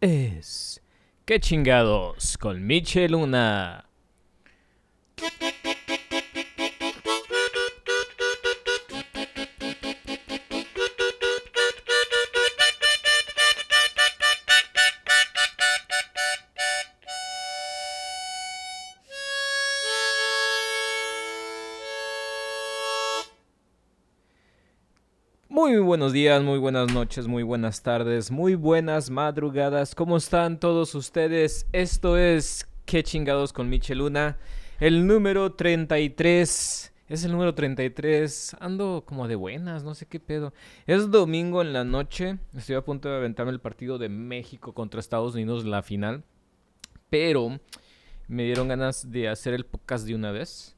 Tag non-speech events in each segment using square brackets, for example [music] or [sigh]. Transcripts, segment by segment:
Es. ¿Qué chingados? Con Michel Luna. Buenos días, muy buenas noches, muy buenas tardes, muy buenas madrugadas. ¿Cómo están todos ustedes? Esto es ¿Qué chingados con Michel Luna? El número 33. Es el número 33. Ando como de buenas, no sé qué pedo. Es domingo en la noche. Estoy a punto de aventarme el partido de México contra Estados Unidos, la final. Pero me dieron ganas de hacer el podcast de una vez.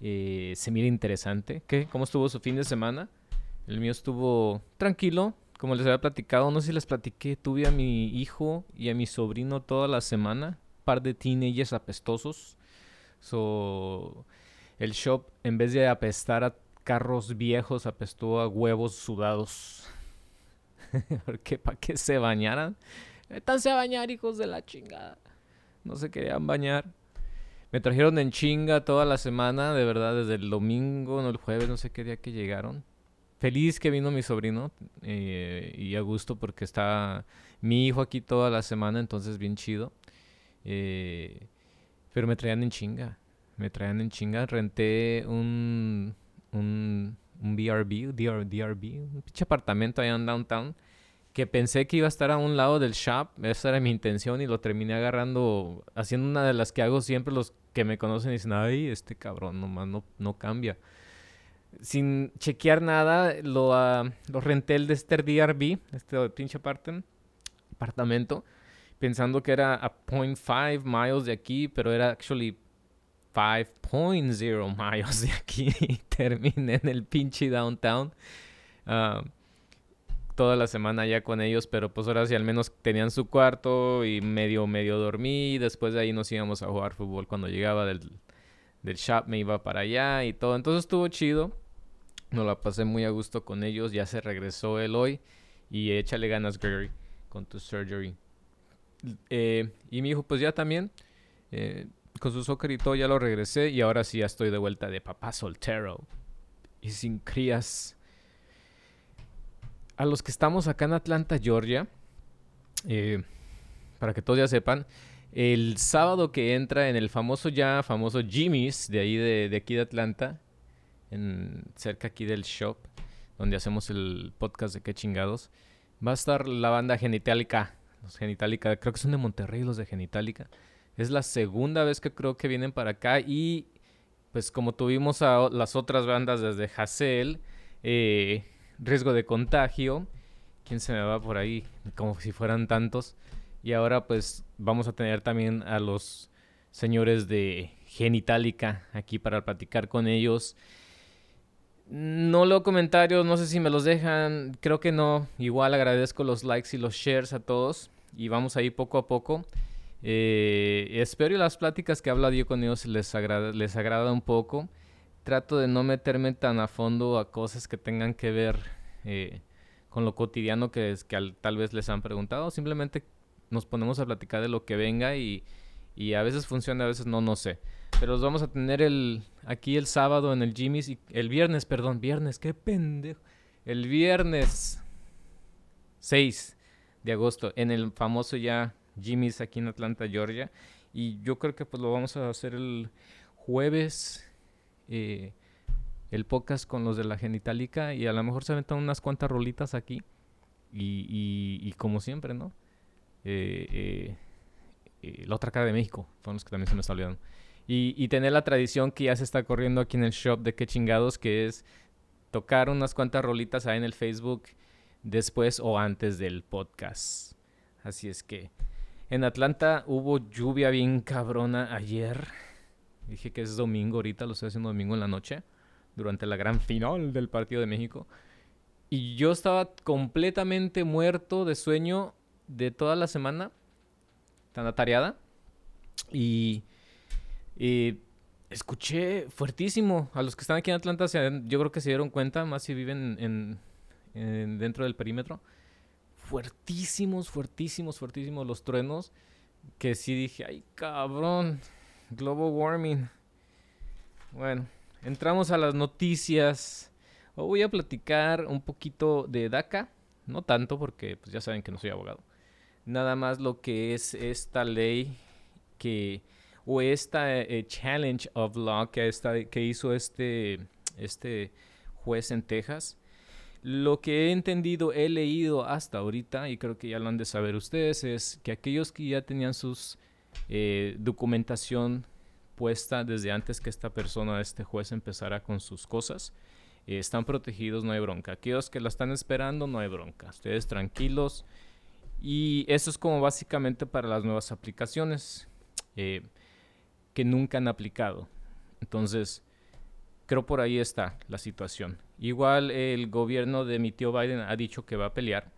Eh, se mira interesante. ¿Qué? ¿Cómo estuvo su fin de semana? El mío estuvo tranquilo, como les había platicado. No sé si les platiqué. Tuve a mi hijo y a mi sobrino toda la semana. Par de teenagers apestosos. So, el shop, en vez de apestar a carros viejos, apestó a huevos sudados. [laughs] Porque para que se bañaran. Métanse a bañar, hijos de la chingada. No se querían bañar. Me trajeron en chinga toda la semana, de verdad, desde el domingo, no el jueves, no sé qué día que llegaron feliz que vino mi sobrino eh, y a gusto porque está mi hijo aquí toda la semana, entonces bien chido. Eh, pero me traían en chinga, me traían en chinga. Renté un, un, un BRB, DRB, un pinche apartamento allá en downtown que pensé que iba a estar a un lado del shop, esa era mi intención y lo terminé agarrando, haciendo una de las que hago siempre los que me conocen dicen, ay, este cabrón nomás no, no cambia sin chequear nada, lo, uh, lo renté el de este DRB, este pinche apartamento, pensando que era a 0.5 miles de aquí, pero era actually 5.0 miles de aquí [laughs] y terminé en el pinche downtown. Uh, toda la semana ya con ellos, pero pues ahora sí al menos tenían su cuarto y medio, medio dormí. Después de ahí nos íbamos a jugar fútbol cuando llegaba del, del shop, me iba para allá y todo. Entonces estuvo chido. Nos la pasé muy a gusto con ellos. Ya se regresó él hoy. Y échale ganas, Gregory, con tu surgery. Eh, y mi hijo, pues ya también. Eh, con su soccer y todo ya lo regresé. Y ahora sí ya estoy de vuelta de papá soltero. Y sin crías. A los que estamos acá en Atlanta, Georgia. Eh, para que todos ya sepan. El sábado que entra en el famoso ya, famoso Jimmy's de ahí de, de aquí de Atlanta en, cerca aquí del shop, donde hacemos el podcast de qué chingados, va a estar la banda Genitalica. Los Genitalica, creo que son de Monterrey los de Genitalica. Es la segunda vez que creo que vienen para acá y pues como tuvimos a las otras bandas desde Hassel, eh, riesgo de contagio, ¿quién se me va por ahí? Como si fueran tantos. Y ahora pues vamos a tener también a los señores de Genitalica aquí para platicar con ellos. No leo comentarios, no sé si me los dejan, creo que no. Igual agradezco los likes y los shares a todos y vamos ahí poco a poco. Eh, espero y las pláticas que habla yo con ellos les agrada, les agrada un poco. Trato de no meterme tan a fondo a cosas que tengan que ver eh, con lo cotidiano que, es, que tal vez les han preguntado. Simplemente nos ponemos a platicar de lo que venga y, y a veces funciona, a veces no, no sé. Pero los vamos a tener el, aquí el sábado en el Jimmy's. Y, el viernes, perdón, viernes, qué pendejo. El viernes 6 de agosto en el famoso ya Jimmy's aquí en Atlanta, Georgia. Y yo creo que pues lo vamos a hacer el jueves. Eh, el podcast con los de la genitalica. Y a lo mejor se aventan unas cuantas rolitas aquí. Y, y, como siempre, ¿no? Eh, eh, la otra cara de México. Fueron los que también se me está olvidando. Y, tener la tradición que ya se está corriendo aquí en el shop de qué chingados, que es tocar unas cuantas rolitas ahí en el Facebook después o antes del podcast. Así es que en Atlanta hubo lluvia bien cabrona ayer. Dije que es domingo, ahorita lo estoy haciendo domingo en la noche, durante la gran final del partido de México. Y yo estaba completamente muerto de sueño de toda la semana, tan atareada. Y y escuché fuertísimo. A los que están aquí en Atlanta, yo creo que se dieron cuenta, más si viven en, dentro del perímetro. fuertísimos, fuertísimos, fuertísimos los truenos. Que sí dije, ay cabrón, global warming. Bueno, entramos a las noticias. Hoy voy a platicar un poquito de DACA. No tanto porque pues ya saben que no soy abogado. Nada más lo que es esta ley que o esta eh, challenge of law que, hizo este, este juez en Texas. Lo que he entendido, he leído hasta ahorita, y creo que ya lo han de saber ustedes, es que aquellos que ya tenían sus eh, documentación puesta desde antes que esta persona, este juez, empezara con sus cosas, eh, están protegidos, no hay bronca. Aquellos que la están esperando, no hay bronca. Ustedes tranquilos. Y eso es como básicamente para las nuevas aplicaciones que nunca han aplicado. Entonces, creo por ahí está la situación. Igual el gobierno de mi tío Biden ha dicho que va a pelear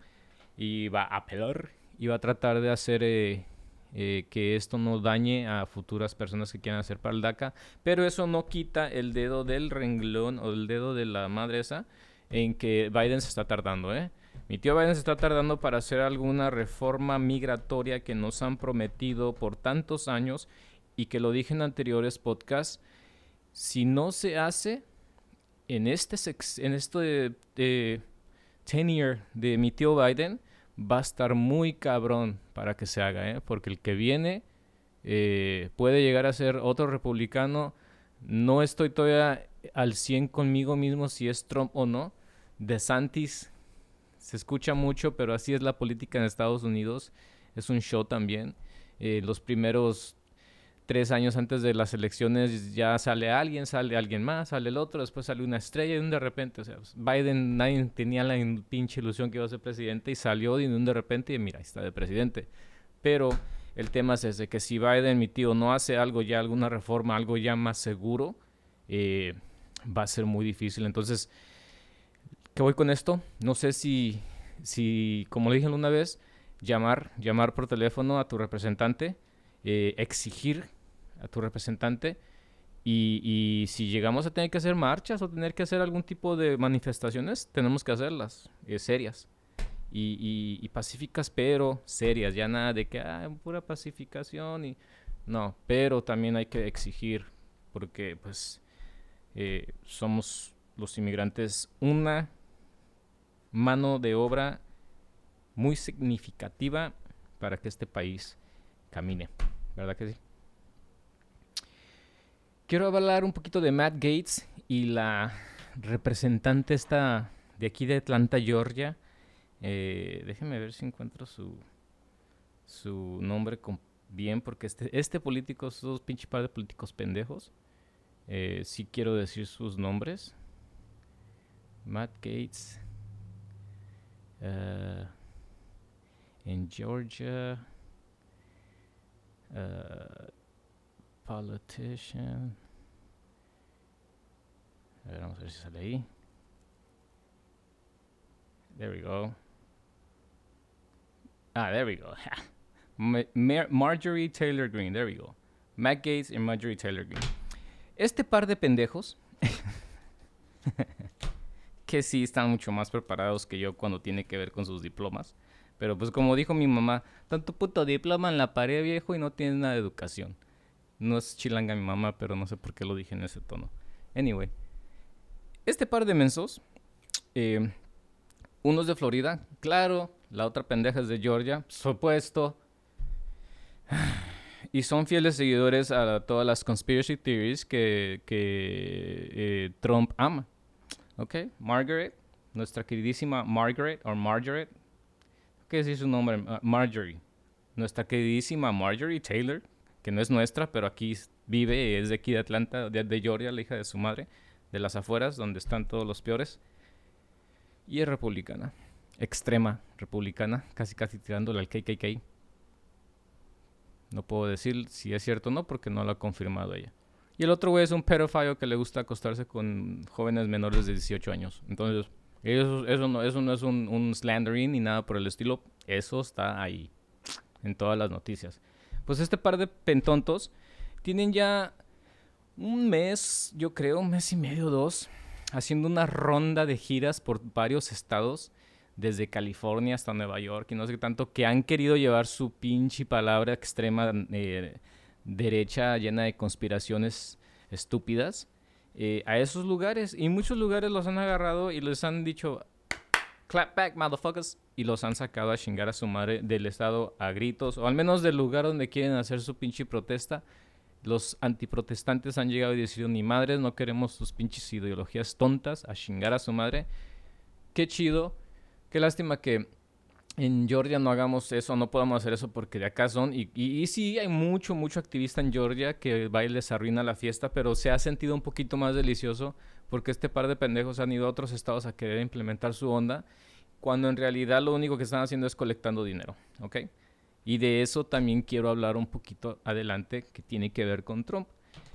y va a pelear y va a tratar de hacer eh, eh, que esto no dañe a futuras personas que quieran hacer para el pero eso no quita el dedo del renglón o el dedo de la madre en que Biden se está tardando, ¿eh? Mi tío Biden se está tardando para hacer alguna reforma migratoria que nos han prometido por tantos años y que lo dije en anteriores podcasts, si no se hace en este, en esto de, tenure de mi tío Biden, va a estar muy cabrón para que se haga, ¿eh? porque el que viene eh, puede llegar a ser otro republicano. No estoy todavía al 100 conmigo mismo si es Trump o no. De Santis se escucha mucho, pero así es la política en Estados Unidos. Es un show también. Eh, los primeros tres años antes de las elecciones ya sale alguien, sale alguien más, sale el otro, después sale una estrella y de repente, o sea, Biden nadie tenía la pinche ilusión que iba a ser presidente y salió y de un de repente y mira, está de presidente. Pero el tema es ese, que si Biden, mi tío, no hace algo ya, alguna reforma, algo ya más seguro, eh, va a ser muy difícil. Entonces, ¿qué voy con esto? No sé si, si como le dije una vez, llamar, llamar por teléfono a tu representante, eh, exigir a tu representante. Y, si llegamos a tener que hacer marchas o tener que hacer algún tipo de manifestaciones, tenemos que hacerlas eh, serias y, pacíficas, pero serias. Ya nada de que, ah, pura pacificación y... No, pero también hay que exigir, porque pues eh, somos los inmigrantes una mano de obra muy significativa para que este país camine. ¿Verdad que sí? Quiero hablar un poquito de Matt Gates y la representante esta de aquí de Atlanta, Georgia. Eh, déjenme ver si encuentro su, su nombre bien, porque este, este político, esos dos pinches par de políticos pendejos, eh, sí quiero decir sus nombres. Matt Gates. Uh, en Georgia. Uh, politician. A ver, vamos a ver si sale ahí. There we go. Ah, there we go. [laughs] Marjorie Taylor Green, there we go. Matt Gates y Marjorie Taylor Green. Este par de pendejos, [laughs] que sí están mucho más preparados que yo cuando tiene que ver con sus diplomas. Pero pues como dijo mi mamá, tanto puto diploma en la pared viejo y no tienes nada de educación. No es chilanga mi mamá, pero no sé por qué lo dije en ese tono. Anyway, este par de mensos, eh, uno es de Florida, claro, la otra pendeja es de Georgia, supuesto. Y son fieles seguidores a todas las conspiracy theories que, eh, Trump ama. ¿Ok? Margaret, nuestra queridísima Margaret, o Margaret, ¿qué es su nombre? Ah, Marjorie. Nuestra queridísima Marjorie Taylor, que no es nuestra, pero aquí vive, es de aquí de Atlanta, de, Georgia, la hija de su madre, de las afueras, donde están todos los peores. Y es republicana, extrema republicana, casi casi tirándole al KKK. No puedo decir si es cierto o no, porque no lo ha confirmado ella. Y el otro güey es un pedófilo que le gusta acostarse con jóvenes menores de 18 años. Entonces, eso, eso, no, eso no es un, un slandering ni nada por el estilo. Eso está ahí, en todas las noticias. Pues este par de pentontos tienen ya un mes, yo creo, un mes y medio, dos, haciendo una ronda de giras por varios estados desde California hasta Nueva York y no sé qué tanto, que han querido llevar su pinche palabra extrema eh, derecha llena de conspiraciones estúpidas eh, a esos lugares. Y muchos lugares los han agarrado y les han dicho, clap back, motherfuckers. Y los han sacado a chingar a su madre del estado a gritos, o al menos del lugar donde quieren hacer su pinche protesta. Los antiprotestantes han llegado y decidido, ni madres, no queremos sus pinches ideologías tontas, a chingar a su madre. Qué chido, qué lástima que en Georgia no hagamos eso, no podamos hacer eso porque de acá son. Y, sí, hay mucho, mucho activista en Georgia que va y les arruina la fiesta, pero se ha sentido un poquito más delicioso porque este par de pendejos han ido a otros estados a querer implementar su onda, cuando en realidad lo único que están haciendo es colectando dinero, ¿ok? Y de eso también quiero hablar un poquito adelante, que tiene que ver con Trump.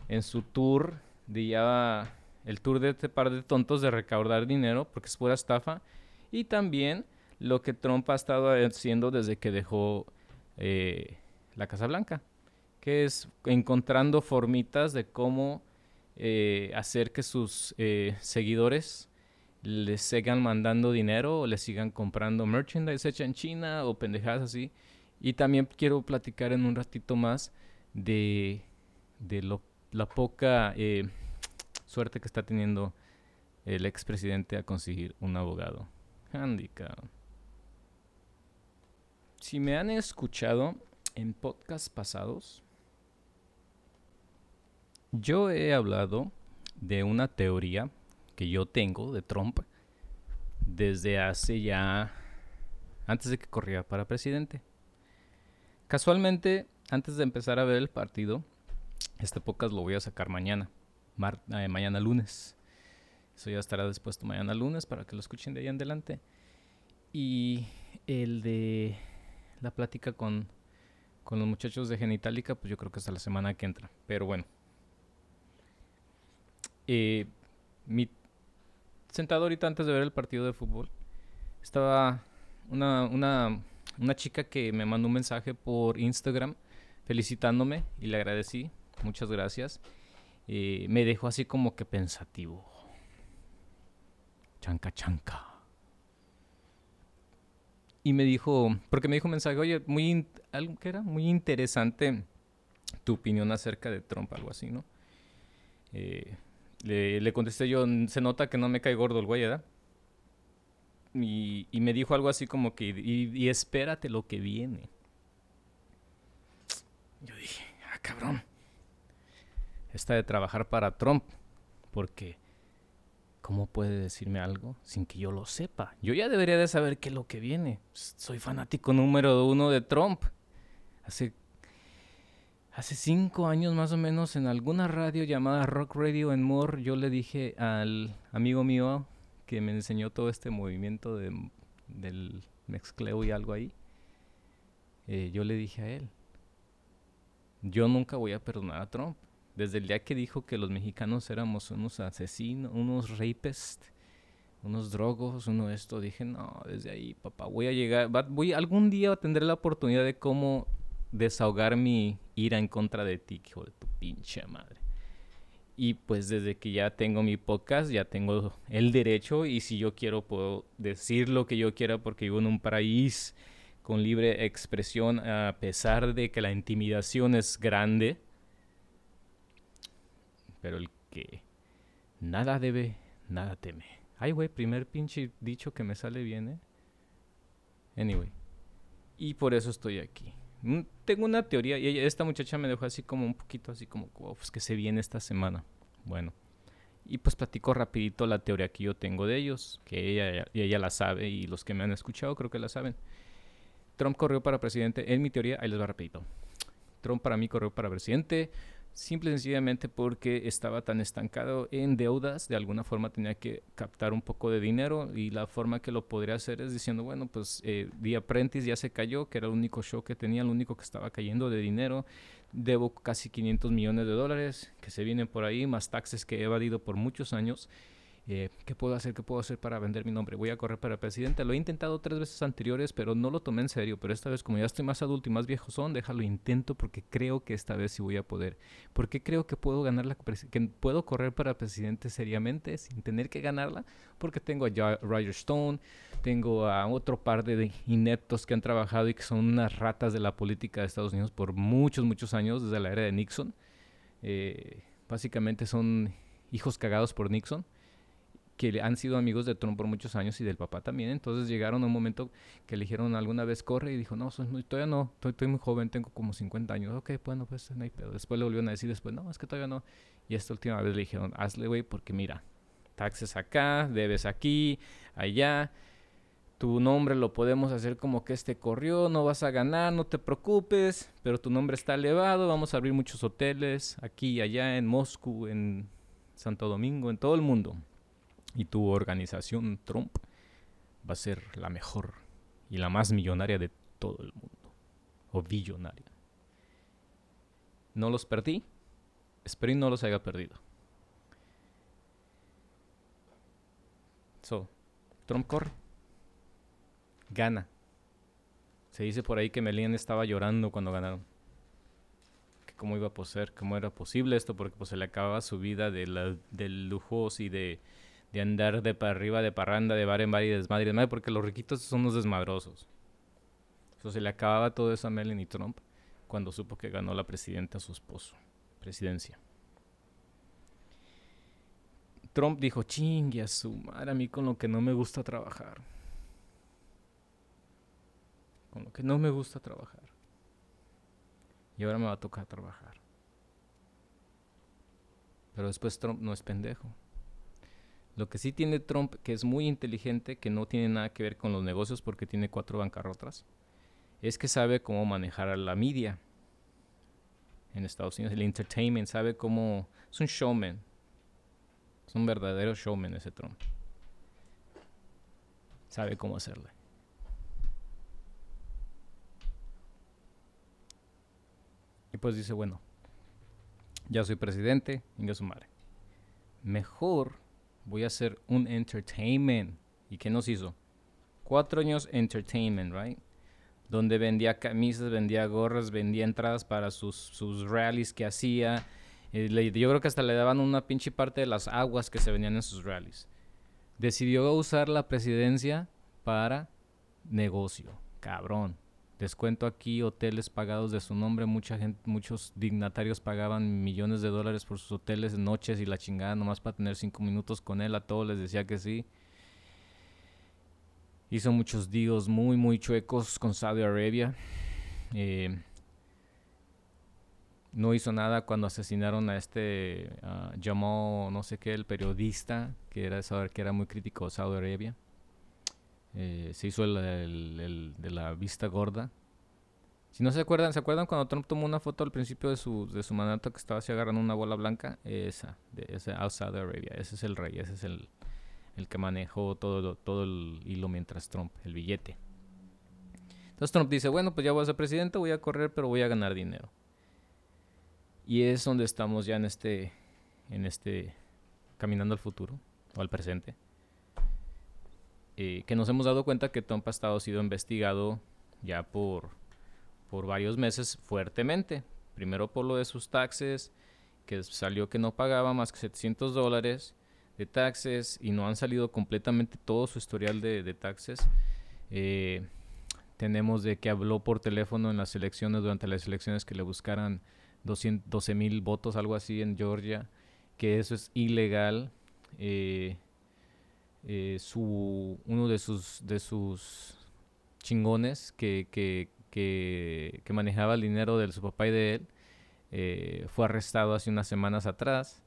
En su tour de ya, el tour de este par de tontos de recaudar dinero, porque es pura estafa, y también lo que Trump ha estado haciendo desde que dejó eh, la Casa Blanca, que es encontrando formitas de cómo eh, hacer que sus eh, seguidores les sigan mandando dinero o les sigan comprando merchandise hecha en China o pendejadas así. Y también quiero platicar en un ratito más de, de la poca suerte que está teniendo el expresidente a conseguir un abogado. Handicap. Si me han escuchado en podcasts pasados, yo he hablado de una teoría que yo tengo de Trump desde hace ya antes de que corriera para presidente. Casualmente, antes de empezar a ver el partido, este podcast lo voy a sacar mañana, eh, mañana lunes. Eso ya estará dispuesto mañana lunes para que lo escuchen de ahí en adelante. Y el de la plática con, con los muchachos de Genitalica, pues yo creo que hasta la semana que entra. Pero bueno. Eh, mi, sentado ahorita antes de ver el partido de fútbol, estaba una, una, una chica que me mandó un mensaje por Instagram felicitándome y le agradecí. Muchas gracias. Eh, me dejó así como que pensativo. Chanca, chanca y me dijo, porque me dijo un mensaje, oye, muy, algo que era muy interesante tu opinión acerca de Trump, algo así, ¿no? Eh, le, contesté yo, se nota que no me cae gordo el güey, ¿verdad? Y, y me dijo algo así como que, y, y espérate lo que viene. Yo dije, ah, cabrón. Está de trabajar para Trump, porque ¿Cómo puede decirme algo sin que yo lo sepa? Yo ya debería de saber qué es lo que viene. Soy fanático número uno de Trump. Hace, hace cinco años más o menos en alguna radio llamada Rock Radio en Moore, yo le dije al amigo mío que me enseñó todo este movimiento de, del Mexcleo y algo ahí. Eh, yo le dije a él, yo nunca voy a perdonar a Trump. Desde el día que dijo que los mexicanos éramos unos asesinos, unos rapists, unos drogos, uno esto, dije, no, desde ahí, papá, voy a llegar, voy, algún día tendré la oportunidad de cómo desahogar mi ira en contra de ti, hijo de tu pinche madre. Y pues desde que ya tengo mi podcast, ya tengo el derecho y si yo quiero puedo decir lo que yo quiera porque vivo en un país con libre expresión a pesar de que la intimidación es grande pero el que nada debe, nada teme. Ay, güey, primer pinche dicho que me sale bien, ¿eh? Anyway. Y por eso estoy aquí. Mm, tengo una teoría y esta muchacha me dejó así como un poquito así como, pues que se viene esta semana. Bueno. Y pues platico rapidito la teoría que yo tengo de ellos, que ella, ella la sabe y los que me han escuchado creo que la saben. Trump corrió para presidente, en mi teoría, ahí les va rapidito. Trump para mí corrió para presidente Simple y sencillamente porque estaba tan estancado en deudas, de alguna forma tenía que captar un poco de dinero y la forma que lo podría hacer es diciendo, bueno, pues eh, The Apprentice ya se cayó, que era el único show que tenía, el único que estaba cayendo de dinero, debo casi 500 millones de dólares que se vienen por ahí, más taxes que he evadido por muchos años eh, ¿qué puedo hacer? ¿Qué puedo hacer para vender mi nombre? Voy a correr para presidente. Lo he intentado tres veces anteriores, pero no lo tomé en serio. Pero esta vez, como ya estoy más adulto y más viejo son, déjalo intento porque creo que esta vez sí voy a poder. ¿Por qué creo que puedo ganar la que puedo correr para presidente seriamente sin tener que ganarla? Porque tengo a Roger Stone, tengo a otro par de ineptos que han trabajado y que son unas ratas de la política de Estados Unidos por muchos, muchos años, desde la era de Nixon. Eh, básicamente son hijos cagados por Nixon que han sido amigos de Trump por muchos años y del papá también. Entonces llegaron a un momento que le dijeron alguna vez corre y dijo, no, todavía no, estoy, muy joven, tengo como 50 años. Ok, bueno, pues no hay pedo. Después le volvieron a decir después, no, es que todavía no. Y esta última vez le dijeron, hazle, güey, porque mira, taxes acá, debes aquí, allá. Tu nombre lo podemos hacer como que este corrió, no vas a ganar, no te preocupes, pero tu nombre está elevado, vamos a abrir muchos hoteles aquí allá en Moscú, en Santo Domingo, en todo el mundo y tu organización Trump va a ser la mejor y la más millonaria de todo el mundo. O billonaria. No los perdí. Espero no los haya perdido. So, Trump corre. Gana. Se dice por ahí que Melania estaba llorando cuando ganaron. Que cómo iba a ser, cómo era posible esto, porque pues se le acababa su vida de, la, y de de andar de para arriba, de parranda, de bar en bar y desmadre, desmadre, porque los riquitos son los desmadrosos. Eso se le acababa todo eso a Melanie Trump cuando supo que ganó la presidenta a su esposo, presidencia. Trump dijo, chingue a su madre a mí con lo que no me gusta trabajar. Con lo que no me gusta trabajar. Y ahora me va a tocar trabajar. Pero después Trump no es pendejo. Lo que sí tiene Trump, que es muy inteligente, que no tiene nada que ver con los negocios porque tiene cuatro bancarrotas, es que sabe cómo manejar a la media en Estados Unidos, el entertainment, sabe cómo... Es un showman. Es un verdadero showman ese Trump. Sabe cómo hacerle. Y pues dice, bueno, ya soy presidente, venga su madre. Mejor voy a hacer un entertainment. ¿Y qué nos hizo? Cuatro años entertainment, right? Donde vendía camisas, vendía gorras, vendía entradas para sus, sus rallies que hacía. Eh, yo creo que hasta le daban una pinche parte de las aguas que se venían en sus rallies. Decidió usar la presidencia para negocio. Cabrón descuento aquí, hoteles pagados de su nombre, mucha gente, muchos dignatarios pagaban millones de dólares por sus hoteles, noches y la chingada, nomás para tener cinco minutos con él, a todos les decía que sí. Hizo muchos días muy, muy chuecos con Saudi Arabia. Eh, no hizo nada cuando asesinaron a este llamó no sé qué, el periodista, que era, que era muy crítico de Saudi Arabia. Eh, se hizo el, de la vista gorda. Si no se acuerdan, ¿se acuerdan cuando Trump tomó una foto al principio de su, de su mandato que estaba así agarrando una bola blanca? Esa, de ese Saudi Arabia. Ese es el rey, ese es el, el que manejó todo, todo el hilo mientras Trump, el billete. Entonces Trump dice, bueno, pues ya voy a ser presidente, voy a correr, pero voy a ganar dinero. Y es donde estamos ya en este, en este, caminando al futuro, o al presente. Eh, que nos hemos dado cuenta que Trump ha sido investigado ya por, por varios meses fuertemente. Primero por lo de sus taxes, que salió que no pagaba más que 700 dólares de taxes y no han salido completamente todo su historial de, taxes. Eh, tenemos de que habló por teléfono en las elecciones, durante las elecciones que le buscaran 12 mil votos, algo así en Georgia, que eso es ilegal. Eh, eh, su, uno de sus, de sus chingones que, que, que, manejaba el dinero de su papá y de él, eh, fue arrestado hace unas semanas atrás.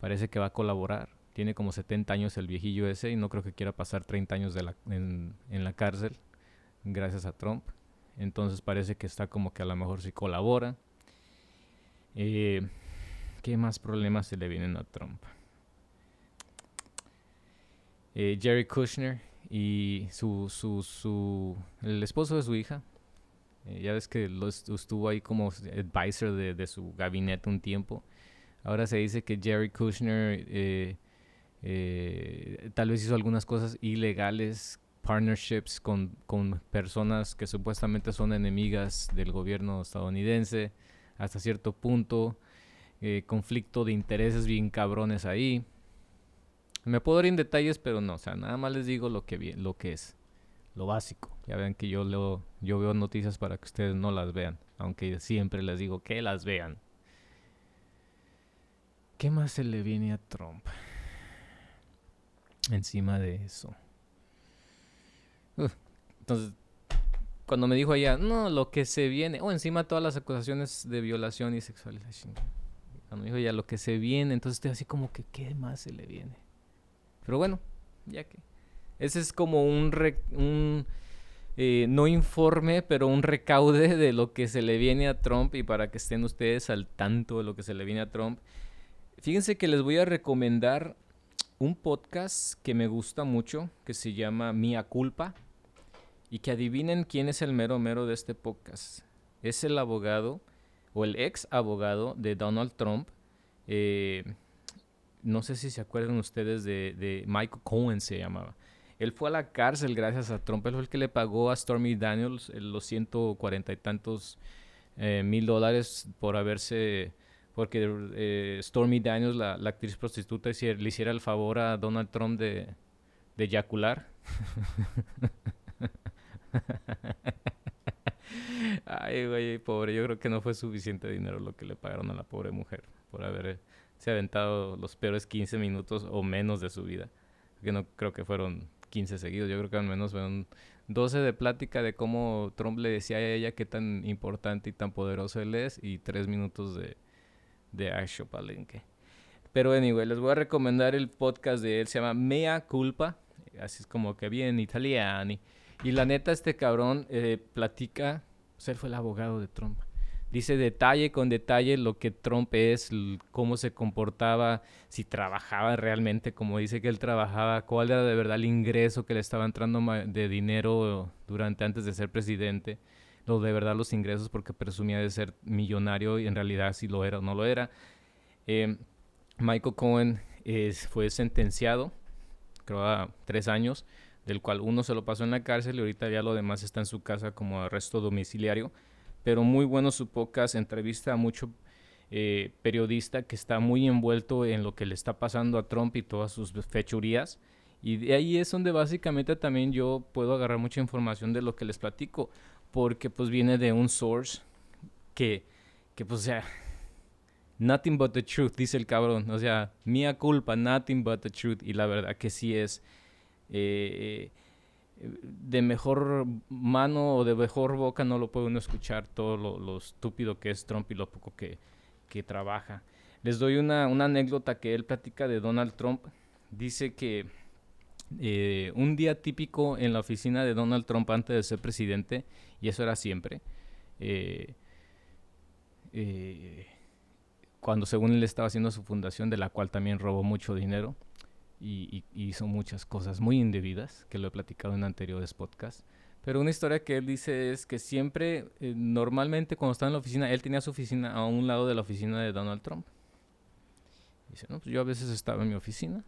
Parece que va a colaborar. Tiene como 70 años el viejillo ese y no creo que quiera pasar 30 años de la, en, en la cárcel gracias a Trump. Entonces parece que está como que a lo mejor si colabora. Eh, ¿Qué más problemas se le vienen a Trump? Eh, Jerry Kushner y su, su, su, el esposo de su hija. Eh, ya ves que estuvo ahí como advisor de, de, su gabinete un tiempo. Ahora se dice que Jerry Kushner eh, tal vez hizo algunas cosas ilegales, partnerships con, con personas que supuestamente son enemigas del gobierno estadounidense hasta cierto punto. Conflicto de intereses bien cabrones ahí. Me puedo dar en detalles, pero no, o sea, nada más les digo lo que, lo que es, lo básico. Ya ven que yo leo, yo veo noticias para que ustedes no las vean, aunque siempre les digo que las vean. ¿Qué más se le viene a Trump? Encima de eso. entonces, cuando me dijo allá, no, lo que se viene, o encima todas las acusaciones de violación y sexualización. Cuando me dijo ya lo que se viene, entonces estoy así como que, ¿qué más se le viene? Pero bueno, ya que. Ese es como un, un eh, no informe, pero un recaude [laughs] de lo que se le viene a Trump y para que estén ustedes al tanto de lo que se le viene a Trump. Fíjense que les voy a recomendar un podcast que me gusta mucho, que se llama Mía Culpa, y que adivinen quién es el mero mero de este podcast. Es el abogado, o el ex abogado de Donald Trump. Eh, no sé si se acuerdan ustedes de, Michael Cohen se llamaba. Él fue a la cárcel gracias a Trump. Él fue el que le pagó a Stormy Daniels eh, los 140 y tantos eh, mil dólares por haberse porque eh, Stormy Daniels, la, actriz prostituta, le hiciera el favor a Donald Trump de, de eyacular. [laughs] Ay, güey, pobre, yo creo que no fue suficiente dinero lo que le pagaron a la pobre mujer por haberse aventado los peores 15 minutos o menos de su vida. Que no creo que fueron 15 seguidos, yo creo que al menos fueron 12 de plática de cómo Trump le decía a ella qué tan importante y tan poderoso él es y 3 minutos de, de Palenque. Pero anyway, les voy a recomendar el podcast de él, se llama Mea Culpa, así es como que bien italiano. Y la neta, este cabrón eh, platica, pues él fue el abogado de Trump. Dice detalle con detalle lo que Trump es, cómo se comportaba, si trabajaba realmente como dice que él trabajaba, cuál era de verdad el ingreso que le estaba entrando de dinero durante antes de ser presidente lo de verdad los ingresos porque presumía de ser millonario y en realidad si lo era o no lo era. Em, Michael Cohen fue sentenciado, creo a tres años, del cual uno se lo pasó en la cárcel y ahorita ya lo demás está en su casa como arresto domiciliario. Pero muy bueno su podcast, entrevista a mucho eh, periodista que está muy envuelto en lo que le está pasando a Trump y todas sus fechurías. Y de ahí es donde básicamente también yo puedo agarrar mucha información de lo que les platico porque pues viene de un source que, que pues o sea, nothing but the truth, dice el cabrón, o sea, mía culpa, nothing but the truth, y la verdad que sí es eh, de mejor mano o de mejor boca no lo puede uno escuchar todo lo, estúpido que es Trump y lo poco que, que trabaja. Les doy una, una anécdota que él platica de Donald Trump. Dice que eh, un día típico en la oficina de Donald Trump antes de ser presidente, y eso era siempre, eh, eh, cuando según él estaba haciendo su fundación, de la cual también robó mucho dinero y, hizo muchas cosas muy indebidas, que lo he platicado en anteriores podcasts. Pero una historia que él dice es que siempre, normalmente cuando estaba en la oficina, él tenía su oficina a un lado de la oficina de Donald Trump. Dice, no, pues yo a veces estaba en mi oficina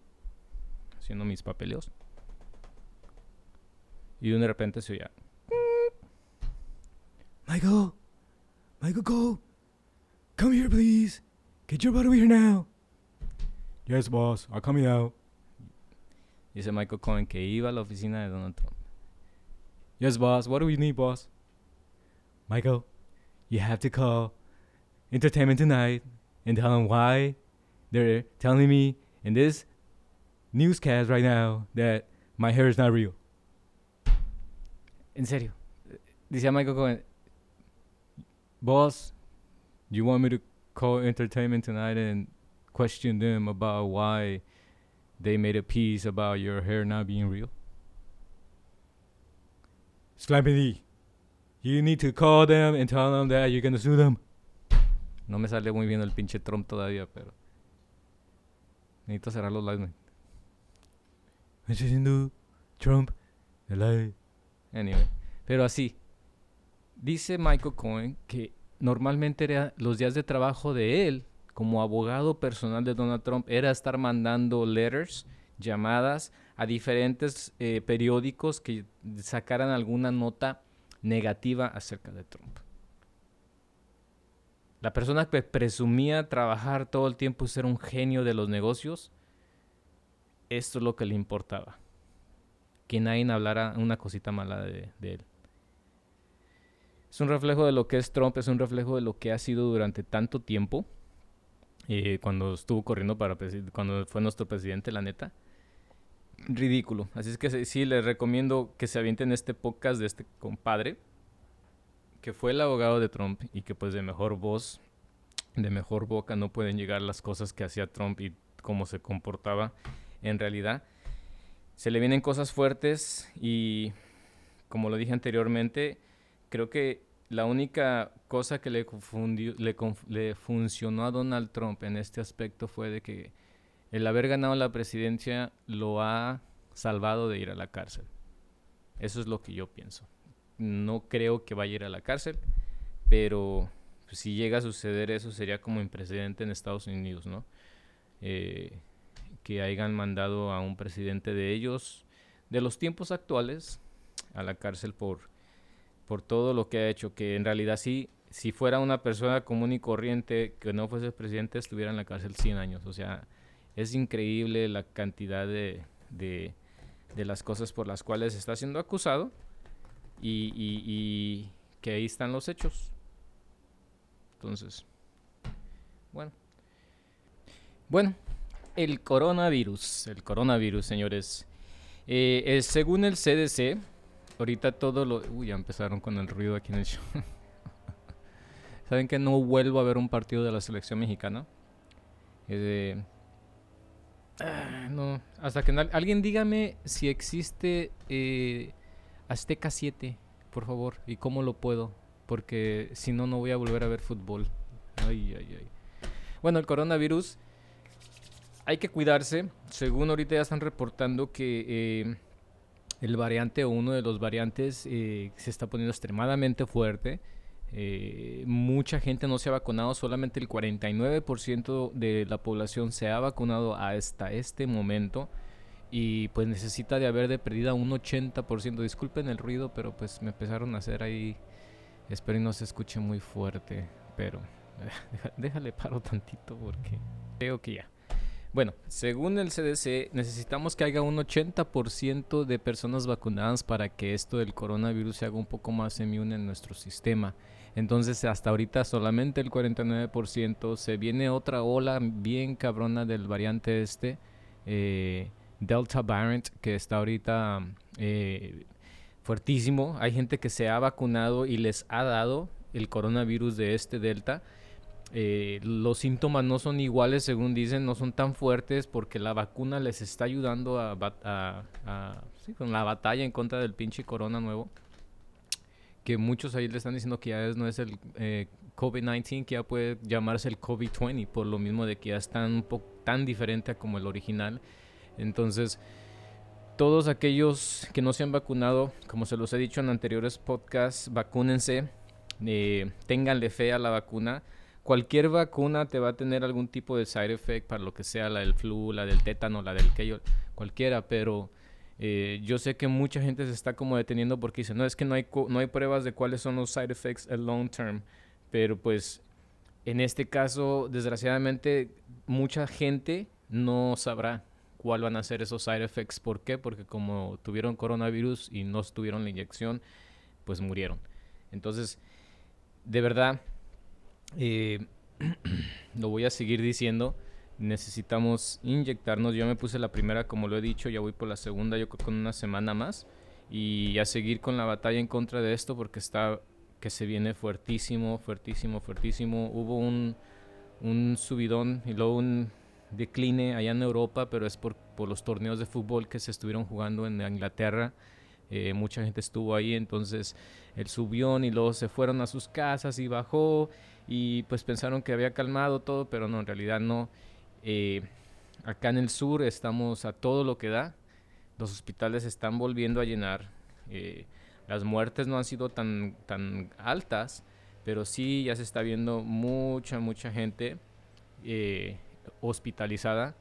haciendo mis papeleos. Y de repente se oía. Michael, Michael Cole, come here please. Get your butt over here now. Yes, boss, I'm coming out. Dice Michael Cohen que iba a la oficina de Donald Trump. Yes, boss, what do we need, boss? Michael, you have to call Entertainment Tonight and tell them why they're telling me in this newscast right now that my hair is not real. En serio. Dice Michael Cohen, boss, you want me to call entertainment tonight and question them about why they made a piece about your hair not being real? Slappy you need to call them and tell them that you're gonna sue them. No me sale muy bien el pinche Trump todavía, pero necesito cerrar los lives. Trump, Anyway, pero así. Dice Michael Cohen que normalmente era los días de trabajo de él como abogado personal de Donald Trump era estar mandando letters llamadas a diferentes eh, periódicos que sacaran alguna nota negativa acerca de Trump. La persona que presumía trabajar todo el tiempo y ser un genio de los negocios, esto es lo que le importaba. Que nadie hablara una cosita mala de, él. Es un reflejo de lo que es Trump, es un reflejo de lo que ha sido durante tanto tiempo. Eh, cuando estuvo corriendo para cuando fue nuestro presidente, la neta. Ridículo. Así es que sí, les recomiendo que se avienten este podcast de este compadre que fue el abogado de Trump y que pues de mejor voz, de mejor boca no pueden llegar las cosas que hacía Trump y cómo se comportaba en realidad. Se le vienen cosas fuertes y como lo dije anteriormente, creo que la única cosa que le, le, le, funcionó a Donald Trump en este aspecto fue de que el haber ganado la presidencia lo ha salvado de ir a la cárcel. Eso es lo que yo pienso no creo que vaya a ir a la cárcel, pero pues, si llega a suceder eso sería como un presidente en Estados Unidos, ¿no? Eh, que hayan mandado a un presidente de ellos, de los tiempos actuales, a la cárcel por, por todo lo que ha hecho, que en realidad sí, si fuera una persona común y corriente que no fuese presidente, estuviera en la cárcel 100 años. O sea, es increíble la cantidad de, de, de las cosas por las cuales está siendo acusado y, que ahí están los hechos. Entonces, bueno. Bueno, el coronavirus, el coronavirus, señores. Eh, según el CDC, ahorita todo lo... Uy, ya empezaron con el ruido aquí en el show. [laughs] ¿Saben que no vuelvo a ver un partido de la selección mexicana? Eh, no, hasta que alguien dígame si existe eh, Azteca 7, por favor. ¿Y cómo lo puedo? Porque si no, no voy a volver a ver fútbol. Ay, ay, ay. Bueno, el coronavirus. Hay que cuidarse. Según ahorita ya están reportando que eh, el variante o uno de los variantes eh, se está poniendo extremadamente fuerte. Eh, mucha gente no se ha vacunado, solamente el 49% de la población se ha vacunado hasta este momento y pues necesita de haber de perdida un 80%. Disculpen el ruido, pero pues me empezaron a hacer ahí. Espero y no se escuche muy fuerte, pero [laughs] déjale paro tantito porque creo que ya. Bueno, según el CDC, necesitamos que haya un 80% de personas vacunadas para que esto del coronavirus se haga un poco más inmune en nuestro sistema. Entonces, hasta ahorita solamente el 49%. Se viene otra ola bien cabrona del variante este. Eh, Delta variant que está ahorita eh, fuertísimo. Hay gente que se ha vacunado y les ha dado el coronavirus de este Delta. Eh, los síntomas no son iguales, según dicen, no son tan fuertes porque la vacuna les está ayudando a, con la batalla en contra del pinche corona nuevo. Que muchos ahí le están diciendo que ya no es el eh, COVID-19, que ya puede llamarse el COVID-20, por lo mismo de que ya es tan, tan diferente como el original. Entonces, todos aquellos que no se han vacunado, como se los he dicho en anteriores podcasts, vacúnense, eh, ténganle fe a la vacuna. Cualquier vacuna te va a tener algún tipo de side effect para lo que sea, la del flu, la del tétano, la del que cualquiera, pero eh, yo sé que mucha gente se está como deteniendo porque dice, no, es que no hay, no hay pruebas de cuáles son los side effects el long term, pero pues en este caso, desgraciadamente, mucha gente no sabrá cuál van a ser esos side effects. ¿Por qué? Porque como tuvieron coronavirus y no tuvieron la inyección, pues murieron. Entonces, de verdad, eh, [clears throat] lo voy a seguir diciendo. Necesitamos inyectarnos. Yo me puse la primera, como lo he dicho, ya voy por la segunda, yo creo con una semana más. Y a seguir con la batalla en contra de esto porque está que se viene fuertísimo, fuertísimo, fuertísimo. Hubo un, un subidón y luego un decline allá en Europa, pero es por, por los torneos de fútbol que se estuvieron jugando en Inglaterra. Eh, mucha gente estuvo ahí, entonces el subió y luego se fueron a sus casas y bajó y pues pensaron que había calmado todo, pero no, en realidad no. Eh, acá en el sur estamos a todo lo que da, los hospitales están volviendo a llenar, eh, las muertes no han sido tan, tan altas, pero sí ya se está viendo mucha, mucha gente hospitalizada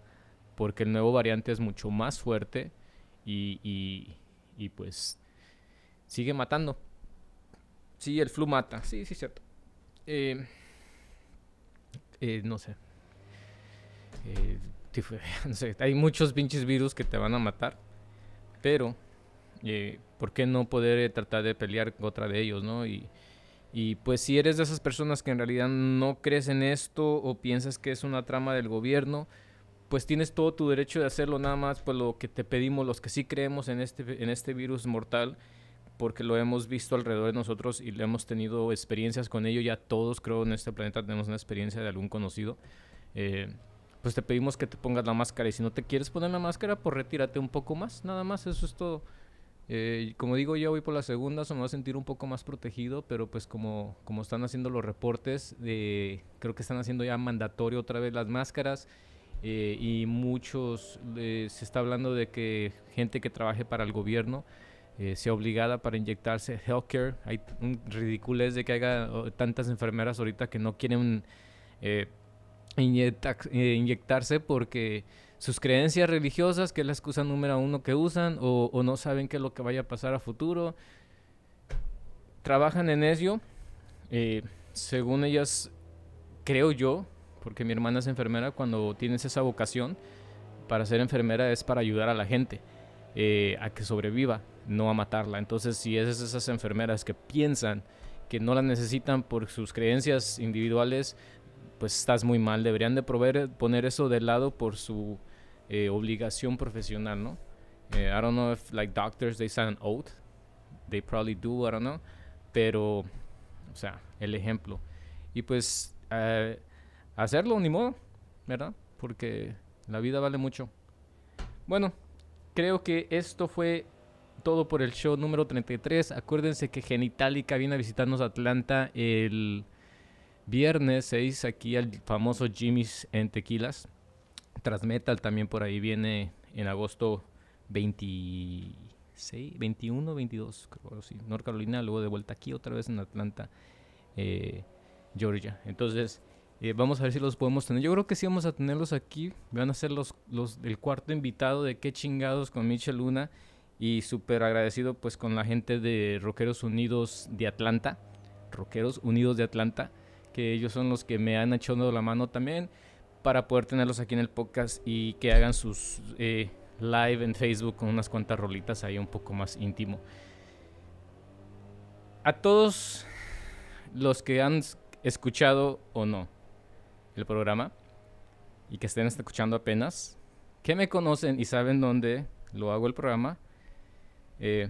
porque el nuevo variante es mucho más fuerte y, pues sigue matando. Sí, el flu mata, sí, sí, cierto. Eh, eh, no sé. Eh, [laughs] no sé. Hay muchos pinches virus que te van a matar, pero ¿por qué no poder tratar de pelear contra de ellos, no? Y, y pues si eres de esas personas que en realidad no crees en esto o piensas que es una trama del gobierno, pues tienes todo tu derecho de hacerlo nada más pues lo que te pedimos los que sí creemos en este en este virus mortal porque lo hemos visto alrededor de nosotros y le hemos tenido experiencias con ello. Ya todos creo en este planeta tenemos una experiencia de algún conocido. Eh, pues te pedimos que te pongas la máscara y si no te quieres poner la máscara pues retírate un poco más nada más eso es todo. Eh, como digo, yo voy por la segunda, se me va a sentir un poco más protegido, pero pues como, como están haciendo los reportes, eh, creo que están haciendo ya mandatorio otra vez las máscaras eh, y muchos, se está hablando de que gente que trabaje para el gobierno sea obligada para inyectarse healthcare. Hay un ridículo de que haya oh, tantas enfermeras ahorita que no quieren inyectarse porque sus creencias religiosas, que es la excusa número uno que usan, o, no saben qué es lo que vaya a pasar a futuro. Trabajan en ello. Eh, según ellas, creo yo, porque mi hermana es enfermera, cuando tienes esa vocación para ser enfermera es para ayudar a la gente eh, a que sobreviva, no a matarla. Entonces, si es esas enfermeras que piensan que no la necesitan por sus creencias individuales, pues estás muy mal. Deberían de proveer, poner eso de lado por su eh, obligación profesional, ¿no? Eh, I don't know if like doctors they sign an oath. They probably do, I don't know. Pero, o sea, el ejemplo. Y pues eh, hacerlo ni modo, ¿verdad? Porque la vida vale mucho. Bueno, creo que esto fue todo por el show número 33. Acuérdense que Genitalica viene a visitarnos a Atlanta el Viernes 6 aquí al famoso Jimmy's en Tequilas. Transmetal también por ahí viene en agosto 26, 21, 22, creo sí, North Carolina, luego de vuelta aquí otra vez en Atlanta, eh, Georgia. Entonces, eh, vamos a ver si los podemos tener. Yo creo que sí vamos a tenerlos aquí. Van a ser los, los del cuarto invitado de Qué chingados con Michelle Luna. Y súper agradecido pues con la gente de Rockeros Unidos de Atlanta. Rockeros Unidos de Atlanta que ellos son los que me han echado la mano también para poder tenerlos aquí en el podcast y que hagan sus eh, live en Facebook con unas cuantas rolitas ahí un poco más íntimo. A todos los que han escuchado o no el programa y que estén escuchando apenas, que me conocen y saben dónde lo hago el programa, eh,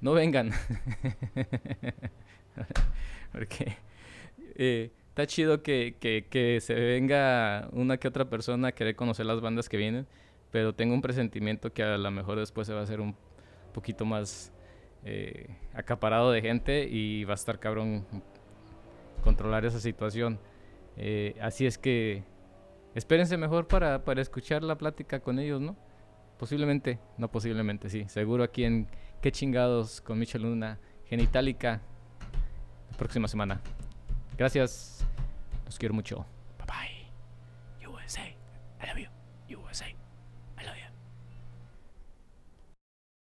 no vengan. [laughs] Porque eh, está chido que, que, se venga una que otra persona a querer conocer las bandas que vienen, pero tengo un presentimiento que a lo mejor después se va a hacer un poquito más eh, acaparado de gente y va a estar cabrón controlar esa situación. Eh, así es que espérense mejor para, para escuchar la plática con ellos, ¿no? Posiblemente, no posiblemente, sí. Seguro aquí en Qué chingados con Michel Luna, Genitalica, próxima semana. Gracias. Los quiero mucho.